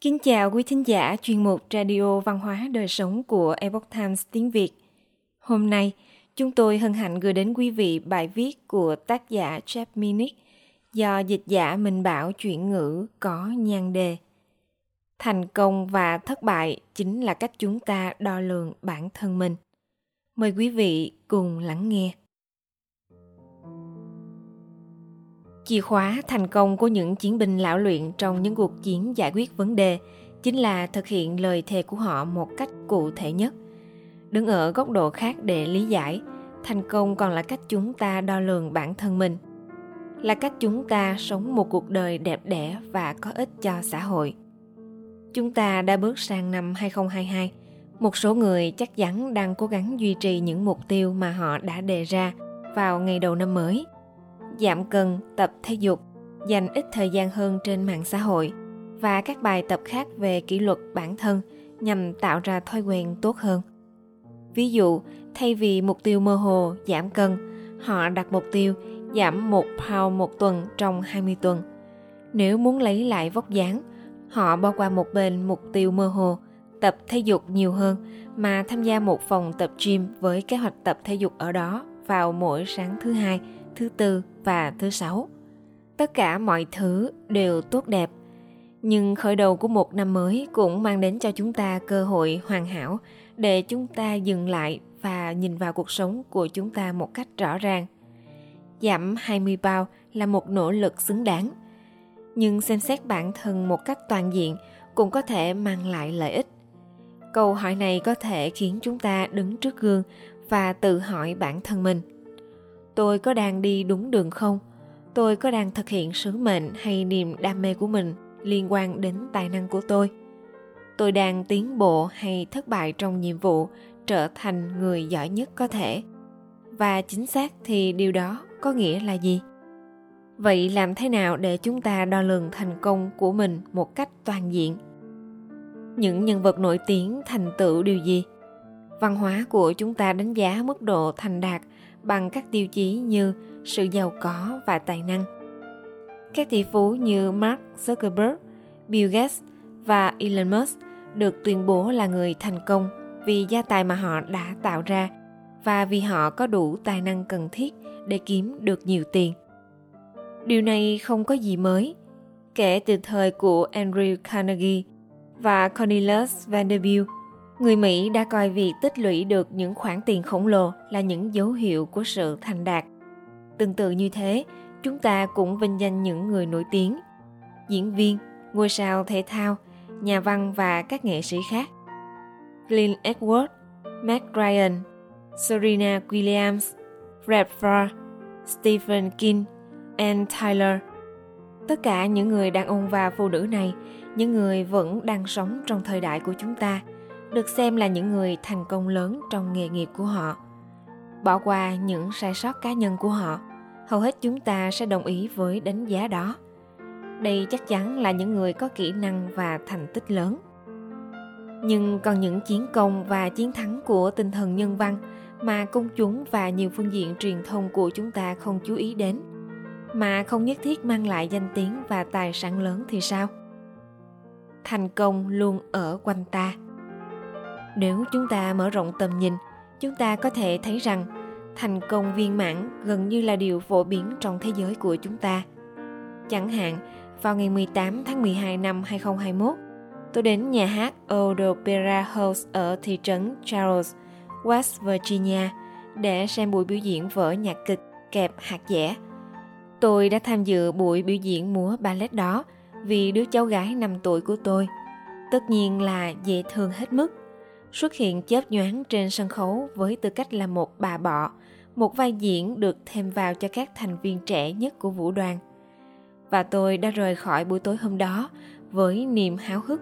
Kính chào quý thính giả chuyên mục Radio Văn hóa Đời Sống của Epoch Times tiếng Việt. Hôm nay, chúng tôi hân hạnh gửi đến quý vị bài viết của tác giả Jeff Minnick do dịch giả Minh Bảo chuyển ngữ có nhan đề. Thành công và thất bại chính là cách chúng ta đo lường bản thân mình. Mời quý vị cùng lắng nghe. Chìa khóa thành công của những chiến binh lão luyện trong những cuộc chiến giải quyết vấn đề chính là thực hiện lời thề của họ một cách cụ thể nhất. Đứng ở góc độ khác để lý giải, thành công còn là cách chúng ta đo lường bản thân mình. Là cách chúng ta sống một cuộc đời đẹp đẽ và có ích cho xã hội. Chúng ta đã bước sang năm 2022. Một số người chắc chắn đang cố gắng duy trì những mục tiêu mà họ đã đề ra vào ngày đầu năm mới – giảm cân, tập thể dục, dành ít thời gian hơn trên mạng xã hội và các bài tập khác về kỷ luật bản thân nhằm tạo ra thói quen tốt hơn. Ví dụ, thay vì mục tiêu mơ hồ giảm cân, họ đặt mục tiêu giảm 1 pound một tuần trong 20 tuần. Nếu muốn lấy lại vóc dáng, họ bỏ qua một bên mục tiêu mơ hồ, tập thể dục nhiều hơn mà tham gia một phòng tập gym với kế hoạch tập thể dục ở đó vào mỗi sáng thứ hai thứ tư và thứ sáu. Tất cả mọi thứ đều tốt đẹp, nhưng khởi đầu của một năm mới cũng mang đến cho chúng ta cơ hội hoàn hảo để chúng ta dừng lại và nhìn vào cuộc sống của chúng ta một cách rõ ràng. Giảm 20 bao là một nỗ lực xứng đáng, nhưng xem xét bản thân một cách toàn diện cũng có thể mang lại lợi ích. Câu hỏi này có thể khiến chúng ta đứng trước gương và tự hỏi bản thân mình tôi có đang đi đúng đường không? Tôi có đang thực hiện sứ mệnh hay niềm đam mê của mình liên quan đến tài năng của tôi? Tôi đang tiến bộ hay thất bại trong nhiệm vụ trở thành người giỏi nhất có thể? Và chính xác thì điều đó có nghĩa là gì? Vậy làm thế nào để chúng ta đo lường thành công của mình một cách toàn diện? Những nhân vật nổi tiếng thành tựu điều gì? Văn hóa của chúng ta đánh giá mức độ thành đạt bằng các tiêu chí như sự giàu có và tài năng. Các tỷ phú như Mark Zuckerberg, Bill Gates và Elon Musk được tuyên bố là người thành công vì gia tài mà họ đã tạo ra và vì họ có đủ tài năng cần thiết để kiếm được nhiều tiền. Điều này không có gì mới. Kể từ thời của Andrew Carnegie và Cornelius Vanderbilt, Người Mỹ đã coi việc tích lũy được những khoản tiền khổng lồ là những dấu hiệu của sự thành đạt. Tương tự như thế, chúng ta cũng vinh danh những người nổi tiếng, diễn viên, ngôi sao thể thao, nhà văn và các nghệ sĩ khác. Clint Eastwood, Matt Ryan, Serena Williams, Brad Farr, Stephen King, Anne Tyler. Tất cả những người đàn ông và phụ nữ này, những người vẫn đang sống trong thời đại của chúng ta – được xem là những người thành công lớn trong nghề nghiệp của họ. Bỏ qua những sai sót cá nhân của họ, hầu hết chúng ta sẽ đồng ý với đánh giá đó. Đây chắc chắn là những người có kỹ năng và thành tích lớn. Nhưng còn những chiến công và chiến thắng của tinh thần nhân văn mà công chúng và nhiều phương diện truyền thông của chúng ta không chú ý đến, mà không nhất thiết mang lại danh tiếng và tài sản lớn thì sao? Thành công luôn ở quanh ta nếu chúng ta mở rộng tầm nhìn chúng ta có thể thấy rằng thành công viên mãn gần như là điều phổ biến trong thế giới của chúng ta. Chẳng hạn, vào ngày 18 tháng 12 năm 2021, tôi đến nhà hát Old Opera House ở thị trấn Charles, West Virginia để xem buổi biểu diễn vở nhạc kịch kẹp hạt dẻ. Tôi đã tham dự buổi biểu diễn múa ballet đó vì đứa cháu gái 5 tuổi của tôi. Tất nhiên là dễ thương hết mức xuất hiện chớp nhoáng trên sân khấu với tư cách là một bà bọ, một vai diễn được thêm vào cho các thành viên trẻ nhất của vũ đoàn. Và tôi đã rời khỏi buổi tối hôm đó với niềm háo hức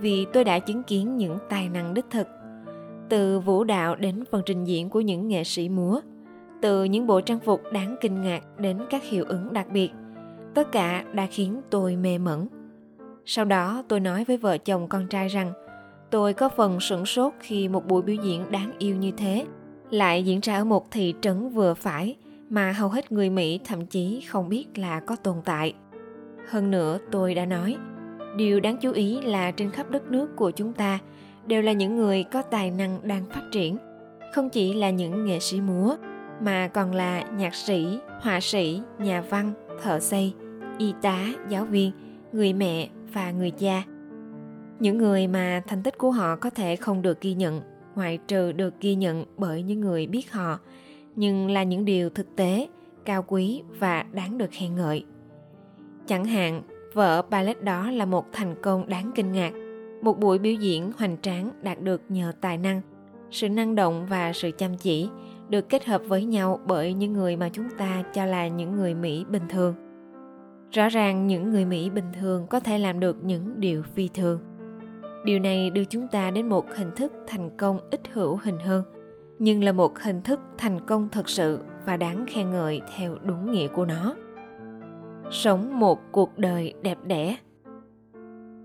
vì tôi đã chứng kiến những tài năng đích thực. Từ vũ đạo đến phần trình diễn của những nghệ sĩ múa, từ những bộ trang phục đáng kinh ngạc đến các hiệu ứng đặc biệt, tất cả đã khiến tôi mê mẩn. Sau đó tôi nói với vợ chồng con trai rằng Tôi có phần sửng sốt khi một buổi biểu diễn đáng yêu như thế. Lại diễn ra ở một thị trấn vừa phải mà hầu hết người Mỹ thậm chí không biết là có tồn tại. Hơn nữa tôi đã nói, điều đáng chú ý là trên khắp đất nước của chúng ta đều là những người có tài năng đang phát triển. Không chỉ là những nghệ sĩ múa mà còn là nhạc sĩ họa sĩ nhà văn thợ xây y tá giáo viên người mẹ và người cha những người mà thành tích của họ có thể không được ghi nhận, ngoại trừ được ghi nhận bởi những người biết họ, nhưng là những điều thực tế, cao quý và đáng được khen ngợi. Chẳng hạn, vở ballet đó là một thành công đáng kinh ngạc, một buổi biểu diễn hoành tráng đạt được nhờ tài năng, sự năng động và sự chăm chỉ, được kết hợp với nhau bởi những người mà chúng ta cho là những người mỹ bình thường. Rõ ràng những người mỹ bình thường có thể làm được những điều phi thường điều này đưa chúng ta đến một hình thức thành công ít hữu hình hơn nhưng là một hình thức thành công thật sự và đáng khen ngợi theo đúng nghĩa của nó. Sống một cuộc đời đẹp đẽ.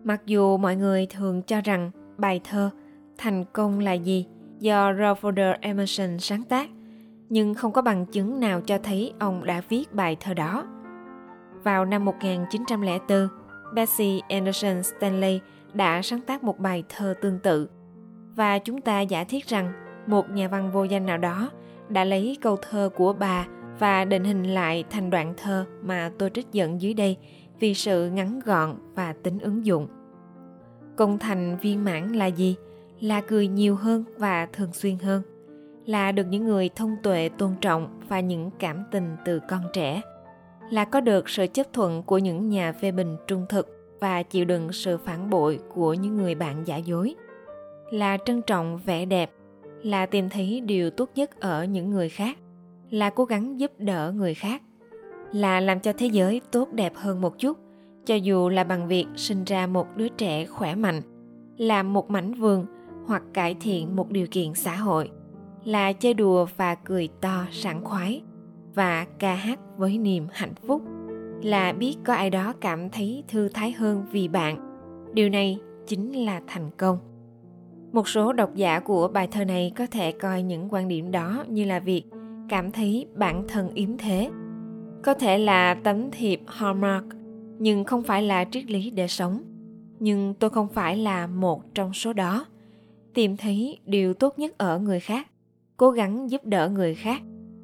Mặc dù mọi người thường cho rằng bài thơ thành công là gì? do Ralph Emerson sáng tác nhưng không có bằng chứng nào cho thấy ông đã viết bài thơ đó. Vào năm 1904, Betsy Anderson Stanley đã sáng tác một bài thơ tương tự và chúng ta giả thiết rằng một nhà văn vô danh nào đó đã lấy câu thơ của bà và định hình lại thành đoạn thơ mà tôi trích dẫn dưới đây vì sự ngắn gọn và tính ứng dụng. Công thành viên mãn là gì? Là cười nhiều hơn và thường xuyên hơn. Là được những người thông tuệ, tôn trọng và những cảm tình từ con trẻ. Là có được sự chấp thuận của những nhà phê bình trung thực và chịu đựng sự phản bội của những người bạn giả dối. Là trân trọng vẻ đẹp, là tìm thấy điều tốt nhất ở những người khác là cố gắng giúp đỡ người khác là làm cho thế giới tốt đẹp hơn một chút cho dù là bằng việc sinh ra một đứa trẻ khỏe mạnh làm một mảnh vườn hoặc cải thiện một điều kiện xã hội là chơi đùa và cười to sảng khoái và ca hát với niềm hạnh phúc là biết có ai đó cảm thấy thư thái hơn vì bạn. Điều này chính là thành công. Một số độc giả của bài thơ này có thể coi những quan điểm đó như là việc cảm thấy bản thân yếm thế. Có thể là tấm thiệp hallmark, nhưng không phải là triết lý để sống. Nhưng tôi không phải là một trong số đó. Tìm thấy điều tốt nhất ở người khác, cố gắng giúp đỡ người khác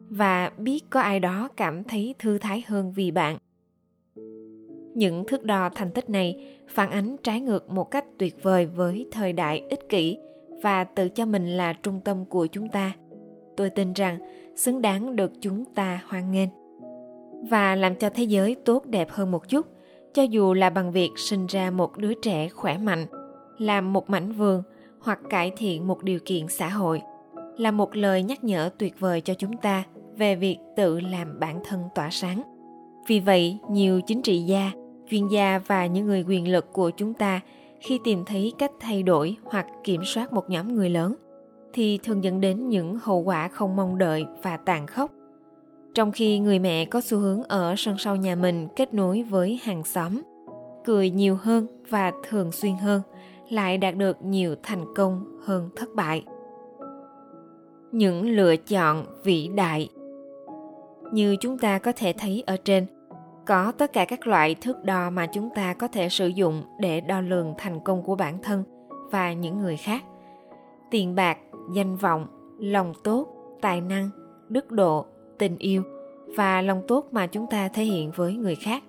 và biết có ai đó cảm thấy thư thái hơn vì bạn những thước đo thành tích này phản ánh trái ngược một cách tuyệt vời với thời đại ích kỷ và tự cho mình là trung tâm của chúng ta. Tôi tin rằng xứng đáng được chúng ta hoan nghênh. Và làm cho thế giới tốt đẹp hơn một chút, cho dù là bằng việc sinh ra một đứa trẻ khỏe mạnh làm một mảnh vườn hoặc cải thiện một điều kiện xã hội, là một lời nhắc nhở tuyệt vời cho chúng ta về việc tự làm bản thân tỏa sáng. Vì vậy, nhiều chính trị gia chuyên gia và những người quyền lực của chúng ta khi tìm thấy cách thay đổi hoặc kiểm soát một nhóm người lớn, thì thường dẫn đến những hậu quả không mong đợi và tàn khốc. Trong khi người mẹ có xu hướng ở sân sau nhà mình kết nối với hàng xóm, cười nhiều hơn và thường xuyên hơn lại đạt được nhiều thành công hơn thất bại. Những lựa chọn vĩ đại như chúng ta có thể thấy ở trên có tất cả các loại thước đo mà chúng ta có thể sử dụng để đo lường thành công của bản thân và những người khác. Tiền bạc, danh vọng, lòng tốt, tài năng, đức độ, tình yêu và lòng tốt mà chúng ta thể hiện với người khác.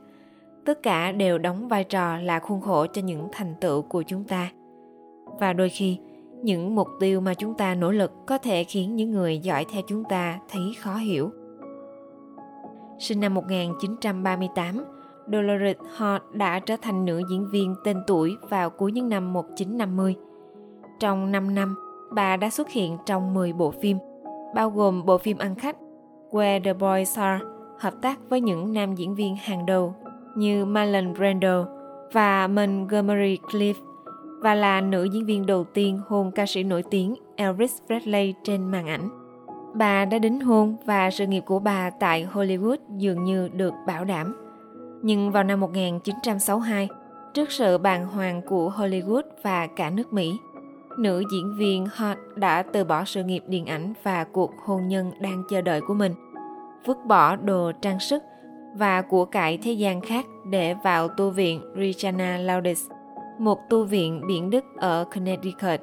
Tất cả đều đóng vai trò là khuôn khổ cho những thành tựu của chúng ta. Và đôi khi, những mục tiêu mà chúng ta nỗ lực có thể khiến những người giỏi theo chúng ta thấy khó hiểu. Sinh năm 1938, Dolores Hart đã trở thành nữ diễn viên tên tuổi vào cuối những năm 1950. Trong 5 năm, bà đã xuất hiện trong 10 bộ phim, bao gồm bộ phim ăn khách Where the Boys Are, hợp tác với những nam diễn viên hàng đầu như Marlon Brando và Montgomery Cliff và là nữ diễn viên đầu tiên hôn ca sĩ nổi tiếng Elvis Presley trên màn ảnh. Bà đã đính hôn và sự nghiệp của bà tại Hollywood dường như được bảo đảm. Nhưng vào năm 1962, trước sự bàng hoàng của Hollywood và cả nước Mỹ, nữ diễn viên Hart đã từ bỏ sự nghiệp điện ảnh và cuộc hôn nhân đang chờ đợi của mình, vứt bỏ đồ trang sức và của cải thế gian khác để vào tu viện Regina Laudis một tu viện biển Đức ở Connecticut.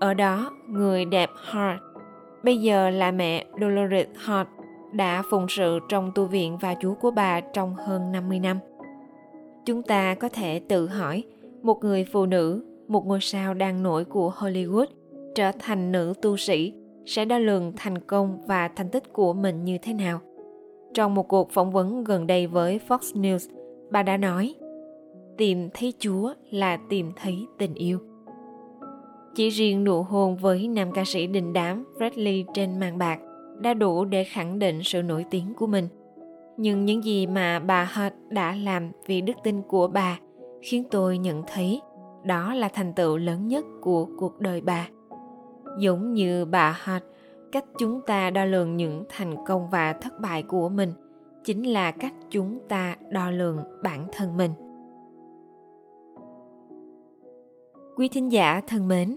Ở đó, người đẹp Hart, bây giờ là mẹ Dolores Hart, đã phụng sự trong tu viện và chúa của bà trong hơn 50 năm. Chúng ta có thể tự hỏi, một người phụ nữ, một ngôi sao đang nổi của Hollywood, trở thành nữ tu sĩ sẽ đo lường thành công và thành tích của mình như thế nào. Trong một cuộc phỏng vấn gần đây với Fox News, bà đã nói, tìm thấy Chúa là tìm thấy tình yêu. Chỉ riêng nụ hôn với nam ca sĩ đình đám Bradley trên màn bạc đã đủ để khẳng định sự nổi tiếng của mình. Nhưng những gì mà bà Hart đã làm vì đức tin của bà khiến tôi nhận thấy đó là thành tựu lớn nhất của cuộc đời bà. Giống như bà Hart, cách chúng ta đo lường những thành công và thất bại của mình chính là cách chúng ta đo lường bản thân mình. Quý thính giả thân mến,